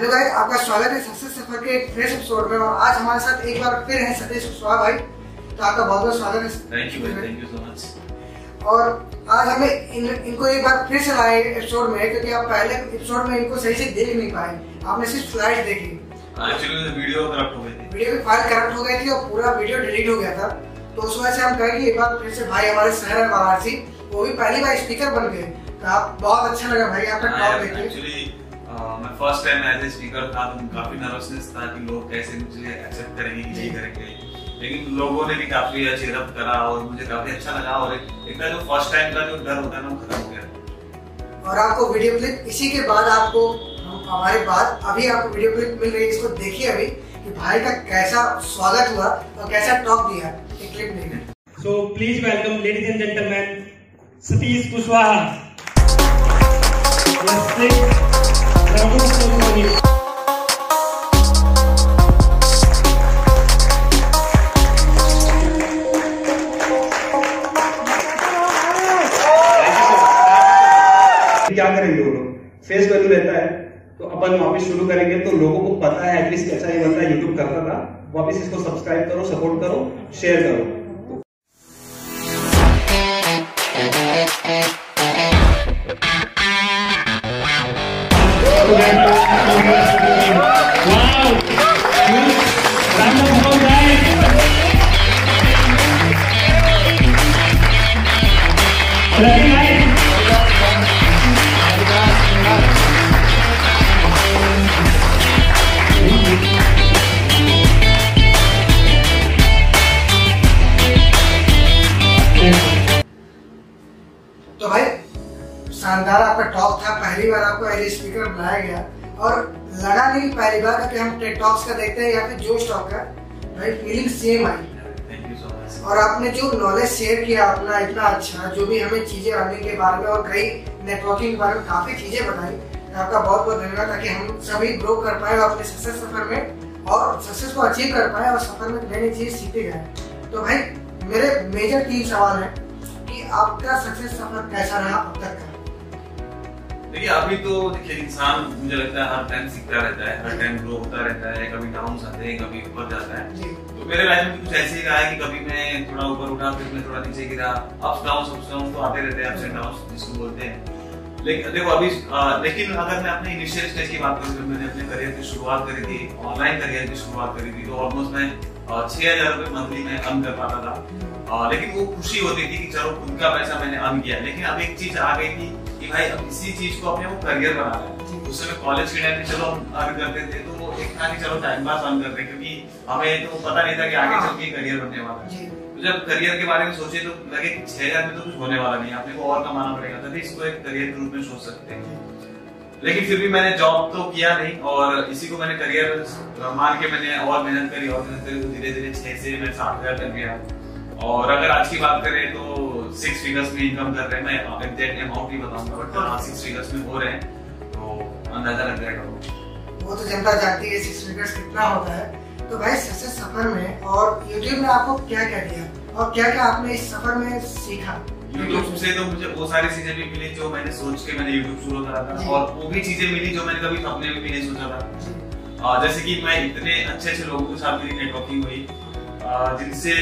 Hello guys आपका स्वागत है सक्सेस सफ़र के एक फ्रेश एपिसोड में और आज हमारे साथ एक बार फिर है सतीश कुशवाहा भाई। तो आपका बहुत बहुत स्वागत है thank you thank you so much और आज हमें इन, इनको एक बार फिर से लाए एपिसोड में क्योंकि आप पहले एपिसोड में इनको सही से देख नहीं पाए। आपने सिर्फ़ स्लाइड देखी। एक्चुअली वीडियो करप्ट हो गई थी। वीडियो की फ़ाइल करप्ट हो गई थी और पूरा वीडियो डिलीट हो गया था। तो उस वजह से हम कहे कि एक बार फिर से भाई हमारे शहर है वाराणसी वो भी पहली बार स्पीकर बन गए। तो आप बहुत अच्छा लगा भाई आपका टॉक देख के। एक्चुअली मैं first time as a speaker था तो काफ़ी नर्वसनेस था कि लोग कैसे मुझे एक्सेप्ट करेंगे कि नहीं करेंगे। लेकिन लोगों ने भी काफ़ी चेयरअप करा और मुझे काफ़ी अच्छा लगा और एक एक जो फ़र्स्ट टाइम का जो डर होता है ना वो खत्म हो गया। और आपको वीडियो क्लिप इसी के बाद आपको हमारे बाद अभी आपको वीडियो क्लिप मिल रही है इसको देखिए अभी कि भाई का कैसा स्वागत हुआ और कैसा टॉक दिया ये क्लिप देखिए So please welcome, ladies and gentlemen, Satish Kushwaha. क्या करेंगे लोग? फेस वैल्यू रहता है। तो अपन वापस शुरू करेंगे। तो लोगों को पता है एटलीस्ट कैसा ये बंदा यूट्यूब करता था। वापस इसको सब्सक्राइब करो सपोर्ट करो शेयर करो। शानदार आपका टॉक था पहली बार आपको एज स्पीकर बुलाया गया। और लगा नहीं पहली बार कि हम टेड टॉक्स का देखते हैं या फिर जोश टॉक का भाई फीलिंग सेम आई। और आपने जो नॉलेज शेयर किया अपना इतना अच्छा जो भी हमें चीज़ें अर्निंग के बारे में और कई नेटवर्किंग के बारे में काफ़ी चीज़ें बताई आपका बहुत बहुत धन्यवाद ताकि हम सभी ग्रो कर पाए और अपने सक्सेस सफ़र में और सक्सेस को अचीव कर पाए और सफ़र में नई नई चीज़ सीखे गए तो भाई मेरे मेजर तीन सवाल है कि आपका सक्सेस सफ़र कैसा रहा अब तक का? देखिए अभी तो देखिए इंसान मुझे लगता है हर टाइम सीखता रहता है हर टाइम ग्रो होता रहता है कभी डाउन आते हैं कभी ऊपर जाता है। तो मेरे लाइफ में कुछ ऐसे ही रहा है कि कभी मैं थोड़ा ऊपर उठा फिर मैं थोड़ा नीचे गिरा। अप्स डाउन अप्स डाउन तो आते रहते हैं अप्स एंड डाउन जिसको बोलते हैं। लेकिन देखो अभी आ, लेकिन अगर मैं अपने इनिशियल स्टेज की बात करूँ जब मैंने अपने करियर की शुरुआत करी थी ऑनलाइन करियर की शुरुआत करी थी तो ऑलमोस्ट मैं छह हज़ार रुपए मंथली में अर्न कर पाता था। आ, लेकिन वो खुशी होती थी कि चलो खुद का पैसा मैंने अर्न किया। लेकिन अब एक चीज़ आ गई थी भाई अब इसी चीज़ को अपने वो करियर बना रहे हैं। उस समय कॉलेज के टाइम चलो हम अर्न करते थे तो वो एक था कि चलो टाइम पास करते क्योंकि हमें तो पता नहीं था कि आगे चल के करियर बनने वाला है। तो जब करियर के बारे में सोचे तो लगे छह हज़ार में तो कुछ होने वाला नहीं आपने को और कमाना पड़ेगा तभी इसको एक करियर के रूप में सोच सकते हैं। लेकिन फिर भी मैंने जॉब तो किया नहीं और इसी को मैंने करियर मान के मैंने और मेहनत करी और मेहनत करी तो धीरे धीरे छह से मैं सात हज़ार तक गया। और अगर आज की बात करें तो सिक्स फिगर्स में इनकम कर रहे हैं मैं एग्जैक्ट अमाउंट नहीं बताऊँगा बट हाँ सिक्स फिगर्स में हो रहे हैं तो अंदाज़ा लग जाएगा वो। वो तो जनता जानती है सिक्स फिगर्स कितना होता है। तो भाई सक्सेस सफ़र में और यूट्यूब ने आपको क्या क्या दिया? और क्या क्या आपने इस सफ़र में सीखा? यूट्यूब से तो मुझे वो सारी चीज़ें भी मिली जो मैंने सोच के मैंने यूट्यूब शुरू करा था और वो भी चीज़ें मिली जो मैंने कभी सपने में भी नहीं सोचा था। जैसे कि मैं इतने अच्छे अच्छे लोगों के साथ मेरी नेटवर्किंग हुई जिनसे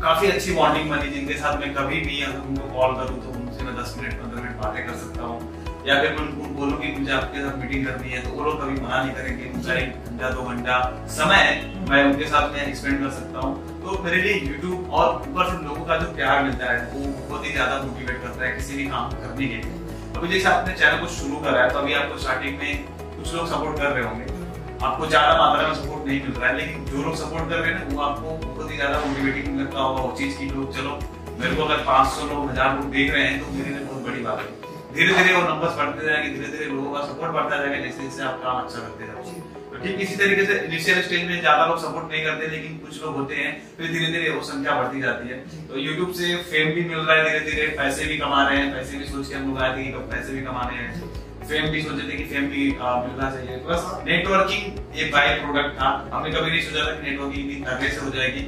काफ़ी अच्छी बॉन्डिंग बनी, जिनके साथ मैं कभी भी अगर उनको कॉल करूँ तो उनसे मैं दस मिनट, पंद्रह मिनट बातें कर सकता हूँ। या फिर मैं उनको बोलूँ कि मुझे आपके साथ मीटिंग करनी है तो वो लोग कभी मना नहीं करेंगे। उनका एक घंटा, दो घंटा समय मैं उनके साथ में एक्सपेंड कर सकता हूँ। तो मेरे लिए यूट्यूब और ऊपर से लोगों का जो प्यार मिलता है, वो बहुत ही ज़्यादा मोटिवेट करता है, किसी भी काम करने के लिए। अभी जैसे आपने चैनल को शुरू करा है तो अभी आपको स्टार्टिंग में कुछ लोग सपोर्ट कर रहे होंगे। आपको ज़्यादा मात्रा में सपोर्ट नहीं मिल रहा है, लेकिन जो लोग सपोर्ट कर रहे हैं वो आपको बहुत ही ज़्यादा मोटिवेटिंग लगता होगा वो चीज़ की लोग, चलो, मेरे को अगर 500 लोग, हज़ार लोग देख रहे हैं तो मेरे लिए बहुत बड़ी बात है। धीरे धीरे वो नंबर्स बढ़ते जाएँगे धीरे धीरे लोगों का सपोर्ट बढ़ता जाएगा जैसे जैसे आप काम अच्छा करते जाओगे तो ठीक इसी तरीके से इनिशियल स्टेज में ज़्यादा लोग सपोर्ट नहीं करते, लेकिन कुछ लोग होते हैं, फिर धीरे धीरे वो संख्या बढ़ती जाती है। तो यूट्यूब से फेम भी मिल रहा है धीरे धीरे पैसे भी कमा रहे हैं, पैसे भी सोच के हम लोग आए थे कि पैसे भी कमाने हैं। फेम भी सोचे थे कि फेम भी मिलना चाहिए प्लस नेटवर्किंग एक बाई प्रोडक्ट था। हमने कभी नहीं सोचा था कि नेटवर्किंग इतनी तरह से हो जाएगी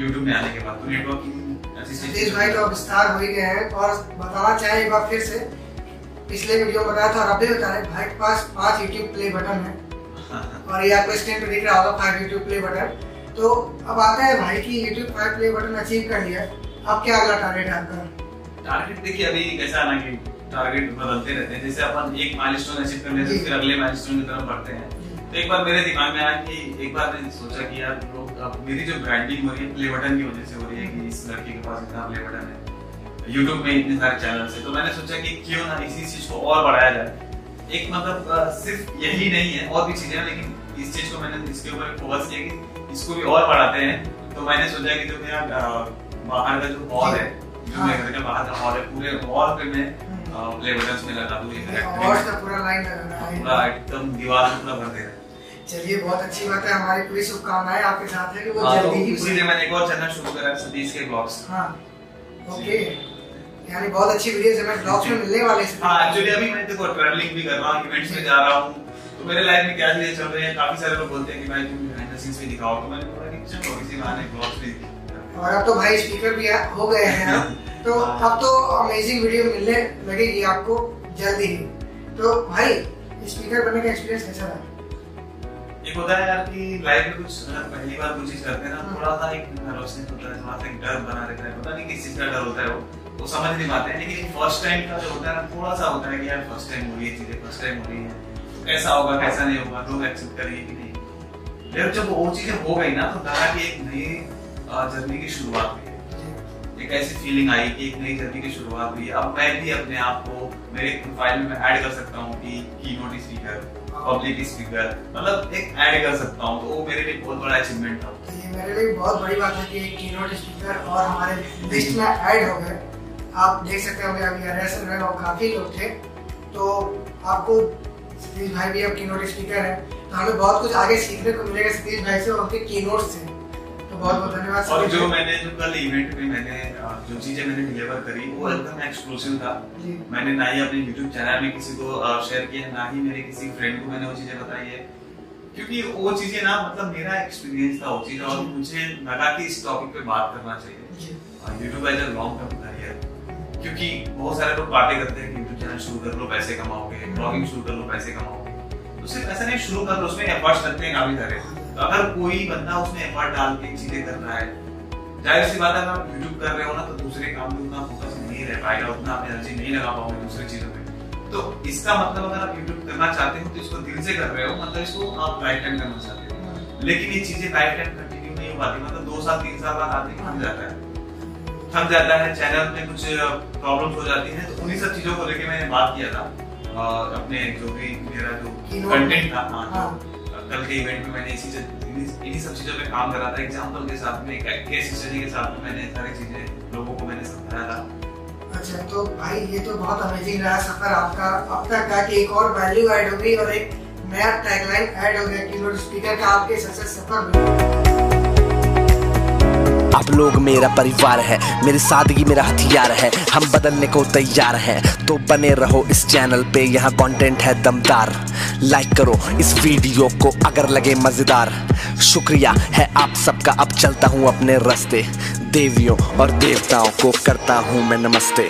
यूट्यूब में आने के बाद। तो नेटवर्किंग सतीश भाई तो विस्तार हो ही गए हैं और बताना चाहे एक बार फिर से पिछले वीडियो में बताया था और अभी बता रहे भाई के पास पाँच यूट्यूब प्ले बटन है। और ये आपको स्क्रीन पे दिख रहा होगा फाइव यूट्यूब प्ले बटन तो अब आता है भाई की YouTube five play button achieve कर लिया। अब क्या अगला टारगेट है आपका? टारगेट देखिए अभी कैसा है ना कि टारगेट बदलते रहते हैं। जैसे अपन एक माइलस्टोन अचीव कर लेते हैं फिर अगले माइलस्टोन की तरफ़ बढ़ते हैं। तो एक बार मेरे दिमाग में आया कि एक बार मैंने सोचा कि यार लोग अब मेरी जो ब्रांडिंग हो रही है प्ले बटन की वजह से हो रही है कि इस लड़की के पास इतना प्ले बटन है। यूट्यूब में इतने सारे चैनल है। तो मैंने सोचा कि क्यों ना इसी चीज़ को और बढ़ाया जाए। एक मतलब सिर्फ़ यही नहीं है और भी चीज़ें हैं लेकिन इस चीज़ को मैंने इसके ऊपर फोकस किया कि इसको भी और बढ़ाते हैं। तो मैंने सोचा कि जो मेरा बाहर का जो हॉल है जो मेरे घर के बाहर का हॉल है पूरे हॉल पे मैं प्ले बटन में लगा दूँ। और तो पूरा लाइन लगाना में। पूरा एकदम दीवार में पूरा भर दे रहा चलिए बहुत अच्छी बात है हमारी पूरी शुभकामनाएँ आपके साथ है कि वो हाँ, तो जल्दी ही इसीलिए मैंने एक और चैनल शुरू करा है सतीश के ब्लॉग्स हाँ ओके। यानी बहुत अच्छी वीडियोस हमें ब्लॉग्स में मिलने वाले हैं। हाँ एक्चुअली अभी मैं देखो ट्रैवलिंग भी कर रहा हूँ इवेंट्स में जा रहा हूँ। तो मेरे लाइफ में क्या चीज़ें चल रही हैं काफ़ी सारे लोग बोलते हैं कि भाई तुम बिहाइंड द सीन्स भी दिखाओ। तो मैंने बोला कि चलो इसी बहाने ब्लॉग्स भी और अब तो भाई स्पीकर भी हो गए हैं तो अब तो अमेजिंग वीडियो मिलने लगेगी आपको जल्दी ही। तो भाई स्पीकर बनने का एक्सपीरियंस कैसा रहा? एक होता है यार कि लाइफ में कुछ पहली बार कुछ चीज़ करते हैं ना थोड़ा सा एक नर्वसनेस होता है थोड़ा सा एक डर बना रहता है। पता नहीं किस चीज़ का डर होता है वो वो समझ नहीं पाते हैं। लेकिन फ़र्स्ट टाइम का जो होता है ना थोड़ा सा होता है कि यार फ़र्स्ट टाइम हो रही है चीज़ें फ़र्स्ट टाइम हो रही है। तो कैसा होगा कैसा नहीं होगा लोग एक्सेप्ट करेंगे कि नहीं? जब वो चीज़ें हो गई ना तो लगा कि एक नई जर्नी की शुरुआत हुई है। एक ऐसी फीलिंग आई कि एक नई जर्नी की शुरुआत हुई अब मैं भी अपने आप को, मेरे प्रोफ़ाइल में ऐड कर सकता हूँ कि कीनोट स्पीकर पब्लिक स्पीकर मतलब एक ऐड कर सकता हूँ। तो वो मेरे लिए बहुत बड़ा अचीवमेंट था। मेरे लिए बहुत बड़ी बात है कि एक कीनोट स्पीकर और हमारे लिस्ट में ऐड हो गए। आप देख सकते होंगे, अभी अरेसन में और काफ़ी लोग थे। तो आपको सतीश भाई भी अब कीनोट स्पीकर है। तो हमें बहुत कुछ आगे सीखने को मिलेगा। सतीश भाई से और उनके कीनोट से। तो बहुत बहुत धन्यवाद और जो मैंने जो कल इवेंट में मैंने जो चीज़ें मैंने डिलीवर करी वो एकदम एक्सक्लूसिव था। मैंने ना ही अपने YouTube चैनल में किसी को शेयर किया ना ही मेरे किसी फ्रेंड को मैंने वो चीज़ें बताई है। क्योंकि वो चीज़ें ना मतलब मेरा एक्सपीरियंस था वो चीज़ और मुझे लगा कि इस टॉपिक पे बात करना चाहिए। YouTube as a long term career क्योंकि बहुत सारे लोग बातें करते हैं कि यूट्यूब चैनल शुरू कर लो पैसे कमाओगे ब्लॉगिंग शुरू कर लो पैसे कमाओगे। तो सिर्फ़ ऐसा नहीं शुरू कर लो उसमें एफर्ट्स लगते हैं काफ़ी सारे। तो अगर कोई बंदा उसमें एफर्ट डाल के चीज़ें कर रहा है ज़ाहिर सी बात है आप यूट्यूब कर रहे हो ना तो दूसरे काम में उतना फोकस नहीं रह पाएगा उतना आप एनर्जी नहीं लगा पाओगे दूसरी चीज़ों में तो इसका मतलब अगर आप यूट्यूब करना चाहते हो तो इसको दिल से कर रहे हो मतलब इसको आप लाइफ टाइम करना चाहते हो। लेकिन ये चीज़ें लाइफ टाइम कंटिन्यू नहीं हो पाती मतलब दो साल तीन साल बाद आदमी थक जाता है। थक जाता है चैनल में कुछ प्रॉब्लम हो जाती है तो उन्हीं सब चीज़ों को लेके मैंने बात किया था अपने जो भी मेरा जो कंटेंट था। हाँ, हाँ। कल के इवेंट में मैंने इसी इन्हीं इन्हीं सब चीज़ों पे काम करा था। एग्जांपल के साथ में एक केस स्टडी के साथ में मैंने सारी चीज़ें लोगों को मैंने समझाया था। अच्छा तो भाई ये तो बहुत अमेजिंग रहा सफ़र आपका। अब तक का कि एक और वैल्यू ऐड हो गई और एक नया टैगलाइन ऐड हो गया कीबोर्ड स्पीकर का। आपके सक्सेस सफ़र में आप लोग मेरा परिवार है मेरी सादगी मेरा हथियार है। हम बदलने को तैयार हैं। तो बने रहो इस चैनल पे यहाँ कंटेंट है दमदार। लाइक करो इस वीडियो को अगर लगे मज़ेदार। शुक्रिया है आप सबका। अब चलता हूँ अपने रास्ते। देवियों और देवताओं को करता हूँ मैं नमस्ते।